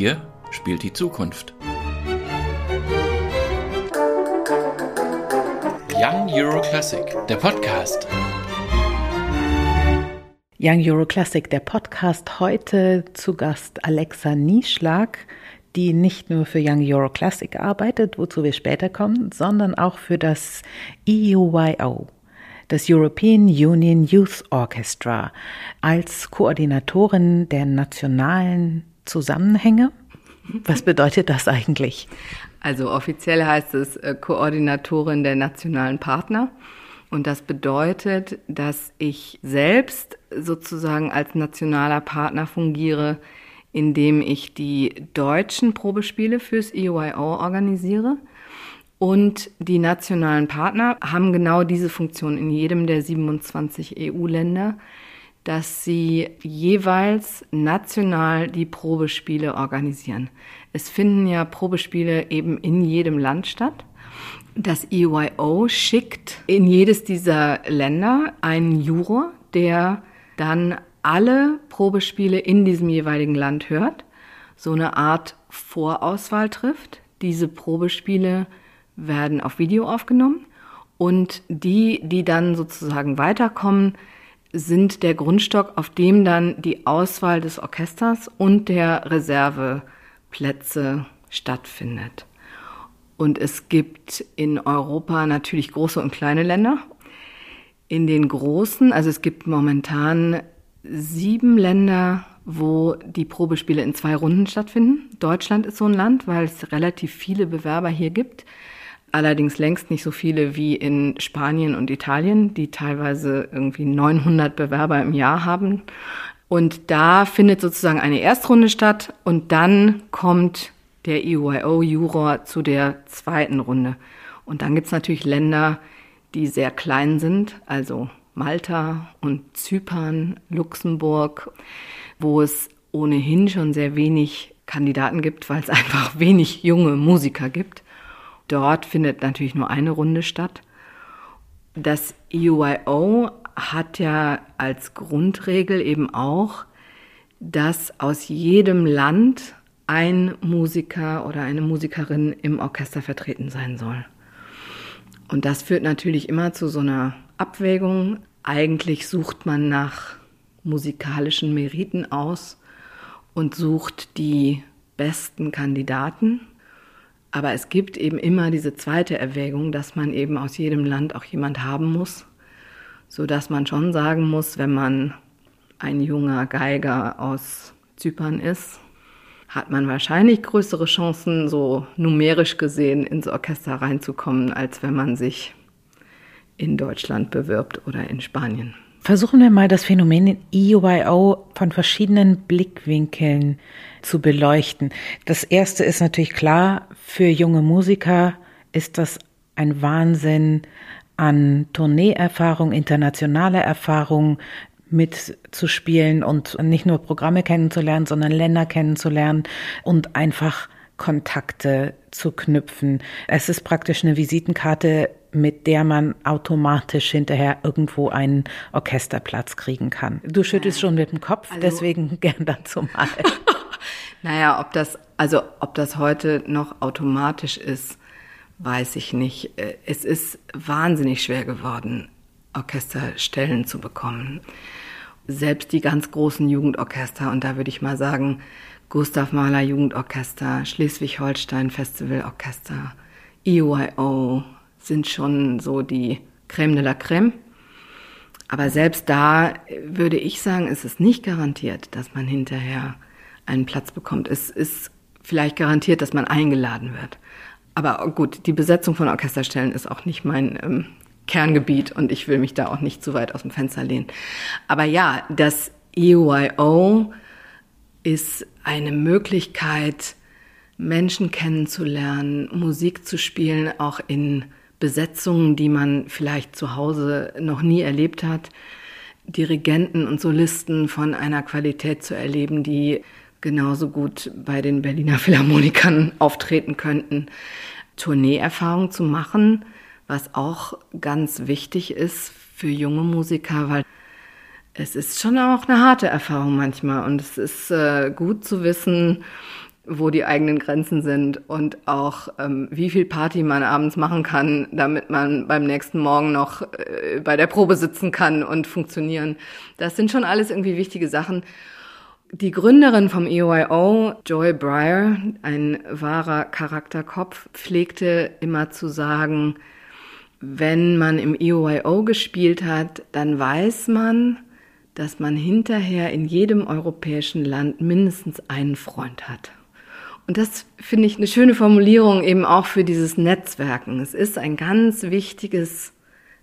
Hier spielt die Zukunft. Young Euro Classic, der Podcast. Young Euro Classic, der Podcast. Heute zu Gast Alexa Nieschlag, die nicht nur für Young Euro Classic arbeitet, wozu wir später kommen, sondern auch für das EUYO, das European Union Youth Orchestra, als Koordinatorin der nationalen Zusammenhänge. Was bedeutet das eigentlich? Also offiziell heißt es äh, Koordinatorin der nationalen Partner. Und das bedeutet, dass ich selbst sozusagen als nationaler Partner fungiere, indem ich die deutschen Probespiele fürs EUIO organisiere. Und die nationalen Partner haben genau diese Funktion in jedem der 27 EU-Länder, dass sie jeweils national die Probespiele organisieren. Es finden ja Probespiele eben in jedem Land statt. Das EYO schickt in jedes dieser Länder einen Juror, der dann alle Probespiele in diesem jeweiligen Land hört, so eine Art Vorauswahl trifft. Diese Probespiele werden auf Video aufgenommen und die, die dann sozusagen weiterkommen, sind der Grundstock, auf dem dann die Auswahl des Orchesters und der Reserveplätze stattfindet. Und es gibt in Europa natürlich große und kleine Länder. In den großen, also es gibt momentan sieben Länder, wo die Probespiele in zwei Runden stattfinden. Deutschland ist so ein Land, weil es relativ viele Bewerber hier gibt allerdings längst nicht so viele wie in Spanien und Italien, die teilweise irgendwie 900 Bewerber im Jahr haben. Und da findet sozusagen eine Erstrunde statt und dann kommt der EUIO-Juror zu der zweiten Runde. Und dann gibt's natürlich Länder, die sehr klein sind, also Malta und Zypern, Luxemburg, wo es ohnehin schon sehr wenig Kandidaten gibt, weil es einfach wenig junge Musiker gibt. Dort findet natürlich nur eine Runde statt. Das EUIO hat ja als Grundregel eben auch, dass aus jedem Land ein Musiker oder eine Musikerin im Orchester vertreten sein soll. Und das führt natürlich immer zu so einer Abwägung. Eigentlich sucht man nach musikalischen Meriten aus und sucht die besten Kandidaten aber es gibt eben immer diese zweite Erwägung, dass man eben aus jedem Land auch jemand haben muss, so dass man schon sagen muss, wenn man ein junger Geiger aus Zypern ist, hat man wahrscheinlich größere Chancen, so numerisch gesehen ins Orchester reinzukommen, als wenn man sich in Deutschland bewirbt oder in Spanien. Versuchen wir mal das Phänomen EUIO von verschiedenen Blickwinkeln zu beleuchten. Das erste ist natürlich klar, für junge Musiker ist das ein Wahnsinn an Tourneeerfahrung, internationale Erfahrung mitzuspielen und nicht nur Programme kennenzulernen, sondern Länder kennenzulernen und einfach Kontakte zu knüpfen. Es ist praktisch eine Visitenkarte, mit der man automatisch hinterher irgendwo einen Orchesterplatz kriegen kann. Du schüttelst schon mit dem Kopf, also, deswegen gern dazu mal. naja, ob das, also ob das heute noch automatisch ist, weiß ich nicht. Es ist wahnsinnig schwer geworden, Orchesterstellen zu bekommen. Selbst die ganz großen Jugendorchester, und da würde ich mal sagen, Gustav Mahler Jugendorchester, Schleswig-Holstein Festivalorchester, EYO sind schon so die Crème de la Crème. Aber selbst da würde ich sagen, ist es nicht garantiert, dass man hinterher einen Platz bekommt. Es ist vielleicht garantiert, dass man eingeladen wird. Aber gut, die Besetzung von Orchesterstellen ist auch nicht mein ähm, Kerngebiet und ich will mich da auch nicht zu weit aus dem Fenster lehnen. Aber ja, das EYO ist eine Möglichkeit, Menschen kennenzulernen, Musik zu spielen, auch in Besetzungen, die man vielleicht zu Hause noch nie erlebt hat, Dirigenten und Solisten von einer Qualität zu erleben, die genauso gut bei den Berliner Philharmonikern auftreten könnten, Tourneeerfahrung zu machen, was auch ganz wichtig ist für junge Musiker, weil Es ist schon auch eine harte Erfahrung manchmal und es ist äh, gut zu wissen, wo die eigenen Grenzen sind und auch ähm, wie viel Party man abends machen kann, damit man beim nächsten Morgen noch äh, bei der Probe sitzen kann und funktionieren. Das sind schon alles irgendwie wichtige Sachen. Die Gründerin vom EOIO, Joy Breyer, ein wahrer Charakterkopf, pflegte immer zu sagen, wenn man im EOIO gespielt hat, dann weiß man, dass man hinterher in jedem europäischen Land mindestens einen Freund hat. Und das finde ich eine schöne Formulierung eben auch für dieses Netzwerken. Es ist ein ganz wichtiges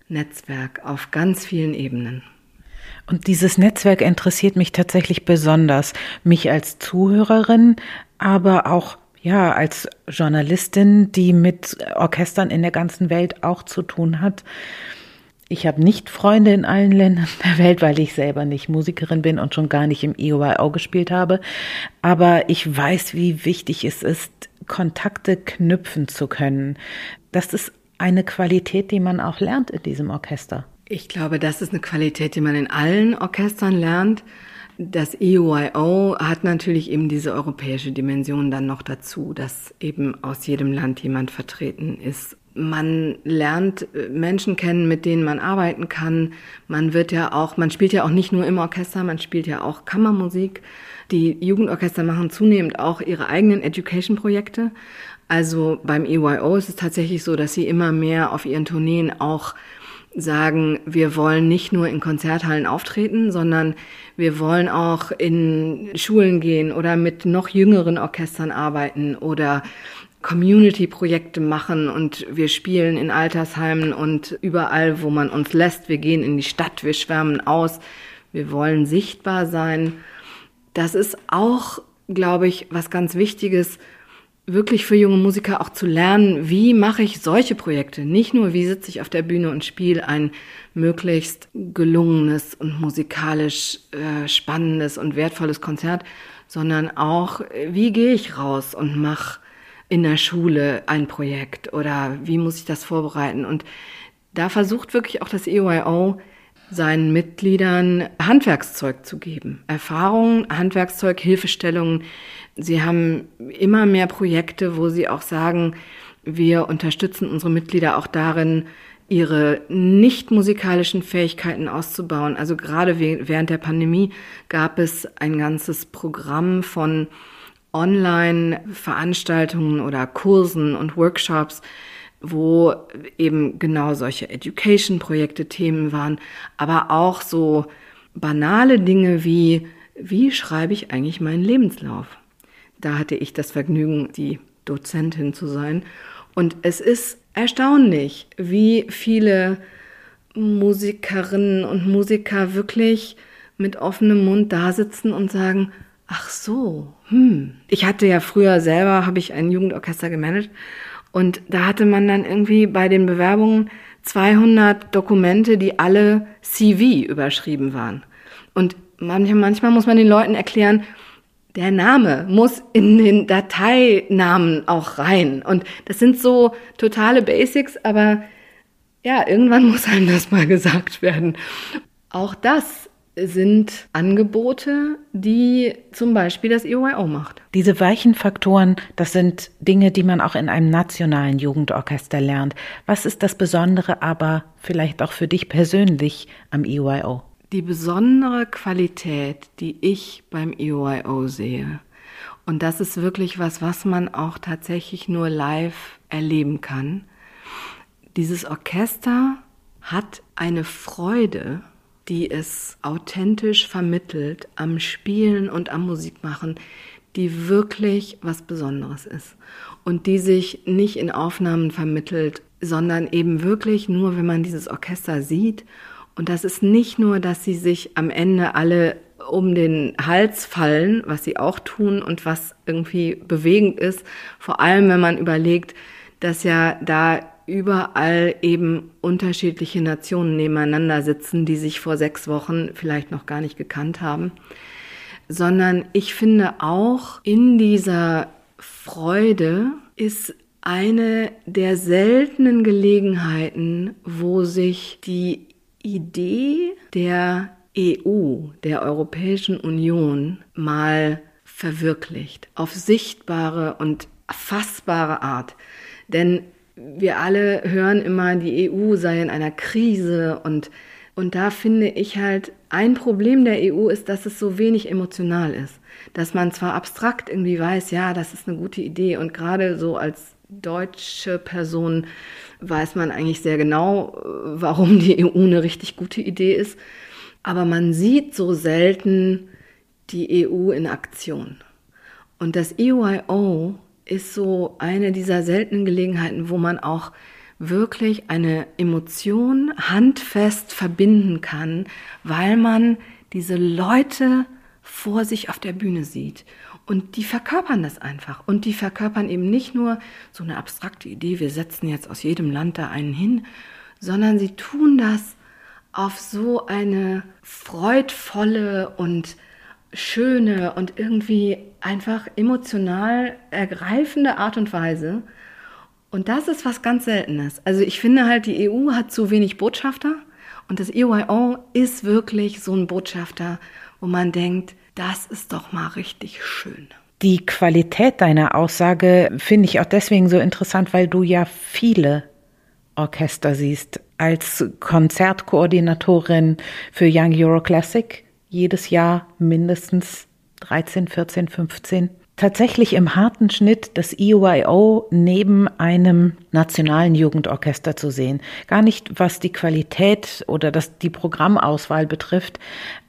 Netzwerk auf ganz vielen Ebenen. Und dieses Netzwerk interessiert mich tatsächlich besonders, mich als Zuhörerin, aber auch ja, als Journalistin, die mit Orchestern in der ganzen Welt auch zu tun hat. Ich habe nicht Freunde in allen Ländern der Welt, weil ich selber nicht Musikerin bin und schon gar nicht im EOIO gespielt habe. Aber ich weiß, wie wichtig es ist, Kontakte knüpfen zu können. Das ist eine Qualität, die man auch lernt in diesem Orchester. Ich glaube, das ist eine Qualität, die man in allen Orchestern lernt. Das EUIO hat natürlich eben diese europäische Dimension dann noch dazu, dass eben aus jedem Land jemand vertreten ist. Man lernt äh, Menschen kennen, mit denen man arbeiten kann. Man wird ja auch, man spielt ja auch nicht nur im Orchester, man spielt ja auch Kammermusik. Die Jugendorchester machen zunehmend auch ihre eigenen Education-Projekte. Also beim EYO ist es tatsächlich so, dass sie immer mehr auf ihren Tourneen auch sagen, wir wollen nicht nur in Konzerthallen auftreten, sondern wir wollen auch in Schulen gehen oder mit noch jüngeren Orchestern arbeiten oder Community-Projekte machen und wir spielen in Altersheimen und überall, wo man uns lässt. Wir gehen in die Stadt, wir schwärmen aus, wir wollen sichtbar sein. Das ist auch, glaube ich, was ganz Wichtiges, wirklich für junge Musiker auch zu lernen, wie mache ich solche Projekte? Nicht nur, wie sitze ich auf der Bühne und spiele ein möglichst gelungenes und musikalisch äh, spannendes und wertvolles Konzert, sondern auch, wie gehe ich raus und mache in der Schule ein Projekt oder wie muss ich das vorbereiten? Und da versucht wirklich auch das EOIO, seinen Mitgliedern Handwerkszeug zu geben. Erfahrungen, Handwerkszeug, Hilfestellungen, Sie haben immer mehr Projekte, wo Sie auch sagen, wir unterstützen unsere Mitglieder auch darin, ihre nicht musikalischen Fähigkeiten auszubauen. Also gerade während der Pandemie gab es ein ganzes Programm von Online-Veranstaltungen oder Kursen und Workshops, wo eben genau solche Education-Projekte Themen waren, aber auch so banale Dinge wie, wie schreibe ich eigentlich meinen Lebenslauf? Da hatte ich das Vergnügen, die Dozentin zu sein. Und es ist erstaunlich, wie viele Musikerinnen und Musiker wirklich mit offenem Mund da sitzen und sagen, ach so, hm. Ich hatte ja früher selber, habe ich ein Jugendorchester gemanagt und da hatte man dann irgendwie bei den Bewerbungen 200 Dokumente, die alle CV überschrieben waren. Und manchmal muss man den Leuten erklären, der Name muss in den Dateinamen auch rein. Und das sind so totale Basics, aber ja, irgendwann muss einem das mal gesagt werden. Auch das sind Angebote, die zum Beispiel das EOIO macht. Diese weichen Faktoren, das sind Dinge, die man auch in einem nationalen Jugendorchester lernt. Was ist das Besondere aber vielleicht auch für dich persönlich am EOIO? die besondere Qualität, die ich beim EOIO sehe, und das ist wirklich was, was man auch tatsächlich nur live erleben kann, dieses Orchester hat eine Freude, die es authentisch vermittelt am Spielen und am Musikmachen, die wirklich was Besonderes ist. Und die sich nicht in Aufnahmen vermittelt, sondern eben wirklich nur, wenn man dieses Orchester sieht. Und das ist nicht nur, dass sie sich am Ende alle um den Hals fallen, was sie auch tun und was irgendwie bewegend ist, vor allem wenn man überlegt, dass ja da überall eben unterschiedliche Nationen nebeneinander sitzen, die sich vor sechs Wochen vielleicht noch gar nicht gekannt haben, sondern ich finde auch in dieser Freude ist eine der seltenen Gelegenheiten, wo sich die Idee der EU, der Europäischen Union, mal verwirklicht. Auf sichtbare und fassbare Art. Denn wir alle hören immer, die EU sei in einer Krise und, und da finde ich halt, ein Problem der EU ist, dass es so wenig emotional ist. Dass man zwar abstrakt irgendwie weiß, ja, das ist eine gute Idee und gerade so als deutsche Person weiß man eigentlich sehr genau, warum die EU eine richtig gute Idee ist. Aber man sieht so selten die EU in Aktion. Und das EUIO ist so eine dieser seltenen Gelegenheiten, wo man auch wirklich eine Emotion handfest verbinden kann, weil man diese Leute vor sich auf der Bühne sieht. Und die verkörpern das einfach. Und die verkörpern eben nicht nur so eine abstrakte Idee, wir setzen jetzt aus jedem Land da einen hin, sondern sie tun das auf so eine freudvolle und schöne und irgendwie einfach emotional ergreifende Art und Weise. Und das ist was ganz Seltenes. Also ich finde halt, die EU hat zu wenig Botschafter und das EYO ist wirklich so ein Botschafter, wo man denkt, das ist doch mal richtig schön. Die Qualität deiner Aussage finde ich auch deswegen so interessant, weil du ja viele Orchester siehst. Als Konzertkoordinatorin für Young Euro Classic jedes Jahr mindestens 13, 14, 15. Tatsächlich im harten Schnitt das EYO neben einem nationalen Jugendorchester zu sehen. Gar nicht, was die Qualität oder das, die Programmauswahl betrifft,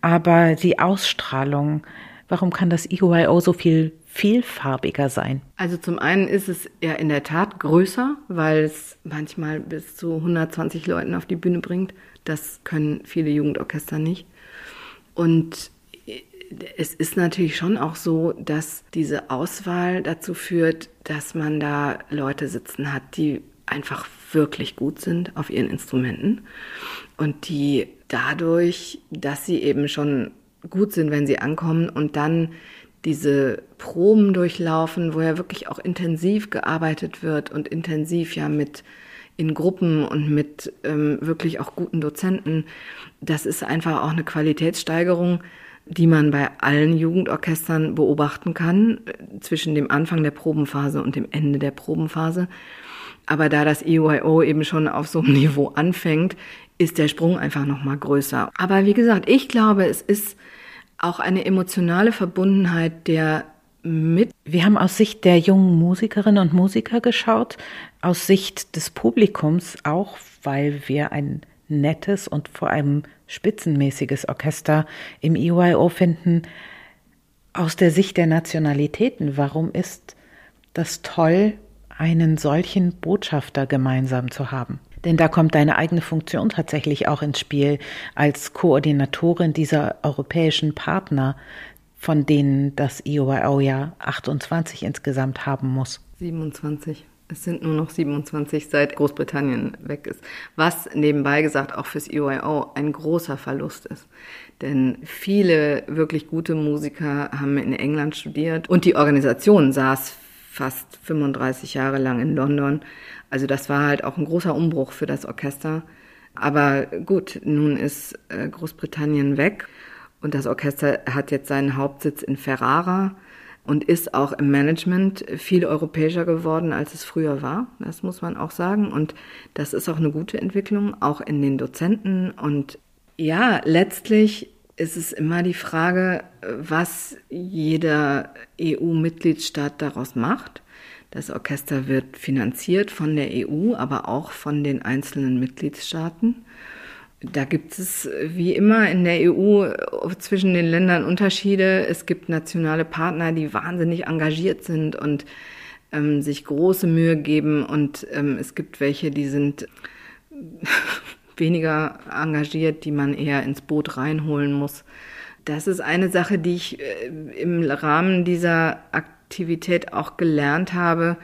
aber die Ausstrahlung. Warum kann das EYO so viel vielfarbiger sein? Also zum einen ist es ja in der Tat größer, weil es manchmal bis zu 120 Leuten auf die Bühne bringt. Das können viele Jugendorchester nicht. Und es ist natürlich schon auch so, dass diese Auswahl dazu führt, dass man da Leute sitzen hat, die einfach wirklich gut sind auf ihren Instrumenten und die dadurch, dass sie eben schon gut sind, wenn sie ankommen und dann diese Proben durchlaufen, wo ja wirklich auch intensiv gearbeitet wird und intensiv ja mit in Gruppen und mit ähm, wirklich auch guten Dozenten. Das ist einfach auch eine Qualitätssteigerung, die man bei allen Jugendorchestern beobachten kann, äh, zwischen dem Anfang der Probenphase und dem Ende der Probenphase. Aber da das EYO eben schon auf so einem Niveau anfängt, ist der Sprung einfach nochmal größer. Aber wie gesagt, ich glaube, es ist auch eine emotionale Verbundenheit der mit. Wir haben aus Sicht der jungen Musikerinnen und Musiker geschaut, aus Sicht des Publikums auch, weil wir ein nettes und vor allem spitzenmäßiges Orchester im EYO finden. Aus der Sicht der Nationalitäten, warum ist das toll, einen solchen Botschafter gemeinsam zu haben? Denn da kommt deine eigene Funktion tatsächlich auch ins Spiel als Koordinatorin dieser europäischen Partner, von denen das EYO ja 28 insgesamt haben muss. 27. Es sind nur noch 27, seit Großbritannien weg ist. Was nebenbei gesagt auch fürs EYO ein großer Verlust ist. Denn viele wirklich gute Musiker haben in England studiert und die Organisation saß fast 35 Jahre lang in London. Also das war halt auch ein großer Umbruch für das Orchester. Aber gut, nun ist äh, Großbritannien weg und das Orchester hat jetzt seinen Hauptsitz in Ferrara und ist auch im Management viel europäischer geworden, als es früher war. Das muss man auch sagen. Und das ist auch eine gute Entwicklung, auch in den Dozenten. Und ja, letztlich ist es immer die Frage, was jeder EU-Mitgliedstaat daraus macht. Das Orchester wird finanziert von der EU, aber auch von den einzelnen Mitgliedstaaten. Da gibt es wie immer in der EU zwischen den Ländern Unterschiede. Es gibt nationale Partner, die wahnsinnig engagiert sind und ähm, sich große Mühe geben. Und ähm, es gibt welche, die sind weniger engagiert, die man eher ins Boot reinholen muss. Das ist eine Sache, die ich äh, im Rahmen dieser Aktivität auch gelernt habe.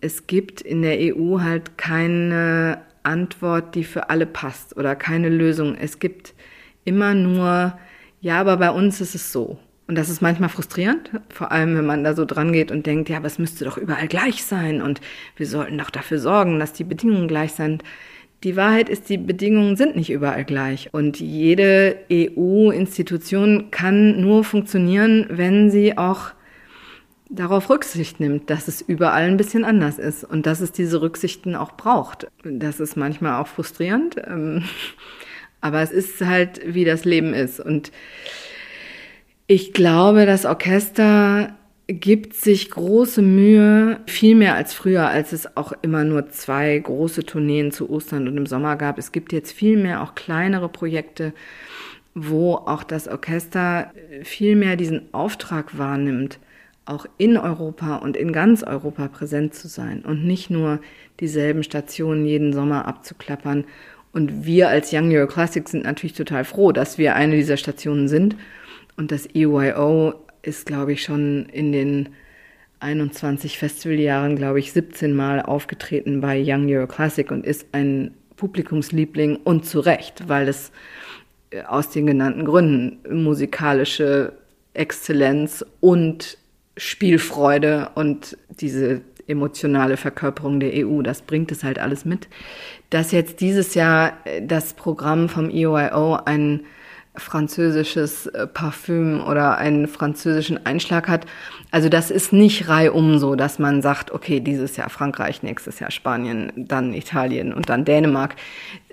Es gibt in der EU halt keine Antwort, die für alle passt oder keine Lösung. Es gibt immer nur, ja, aber bei uns ist es so. Und das ist manchmal frustrierend, vor allem wenn man da so dran geht und denkt, ja, aber es müsste doch überall gleich sein und wir sollten doch dafür sorgen, dass die Bedingungen gleich sind. Die Wahrheit ist, die Bedingungen sind nicht überall gleich. Und jede EU-Institution kann nur funktionieren, wenn sie auch darauf Rücksicht nimmt, dass es überall ein bisschen anders ist und dass es diese Rücksichten auch braucht. Das ist manchmal auch frustrierend, ähm, aber es ist halt, wie das Leben ist. Und ich glaube, das Orchester gibt sich große Mühe, viel mehr als früher, als es auch immer nur zwei große Tourneen zu Ostern und im Sommer gab. Es gibt jetzt viel mehr auch kleinere Projekte, wo auch das Orchester viel mehr diesen Auftrag wahrnimmt, auch in Europa und in ganz Europa präsent zu sein und nicht nur dieselben Stationen jeden Sommer abzuklappern. Und wir als Young Euro Classics sind natürlich total froh, dass wir eine dieser Stationen sind. Und das EYO ist, glaube ich, schon in den 21 Festivaljahren, glaube ich, 17 Mal aufgetreten bei Young Euro Classic und ist ein Publikumsliebling und zu Recht, weil es äh, aus den genannten Gründen musikalische Exzellenz und Spielfreude und diese emotionale Verkörperung der EU, das bringt es halt alles mit. Dass jetzt dieses Jahr äh, das Programm vom EOIO ein französisches äh, Parfüm oder einen französischen Einschlag hat. Also das ist nicht reihum so, dass man sagt, okay, dieses Jahr Frankreich, nächstes Jahr Spanien, dann Italien und dann Dänemark.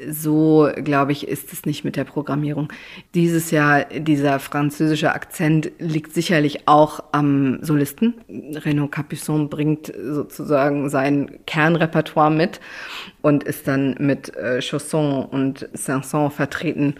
So, glaube ich, ist es nicht mit der Programmierung. Dieses Jahr, dieser französische Akzent liegt sicherlich auch am Solisten. Renaud Capuçon bringt sozusagen sein Kernrepertoire mit und ist dann mit äh, Chausson und Sanson vertreten.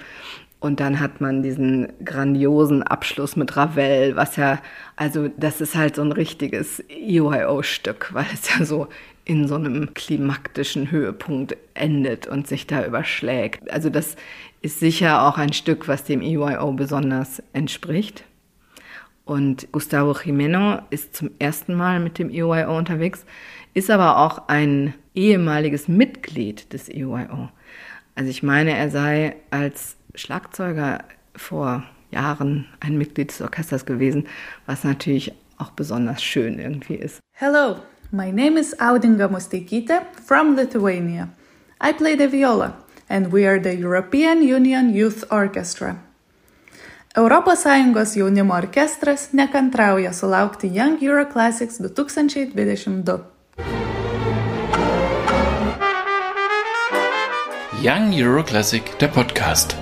Und dann hat man diesen grandiosen Abschluss mit Ravel, was ja, also das ist halt so ein richtiges EYO-Stück, weil es ja so in so einem klimaktischen Höhepunkt endet und sich da überschlägt. Also das ist sicher auch ein Stück, was dem EYO besonders entspricht. Und Gustavo Jimeno ist zum ersten Mal mit dem EYO unterwegs, ist aber auch ein ehemaliges Mitglied des EYO. Also ich meine, er sei als Schlagzeuger vor Jahren ein Mitglied des Orchesters gewesen, was natürlich auch besonders schön irgendwie ist. Hello, my name is Audinga Musteikite from Lithuania. I play the viola and we are the European Union Youth Orchestra. ES jaunimo orkestras nekantrauja sulaukti Young Euro Classics 2022. Young Euro Classic, der Podcast.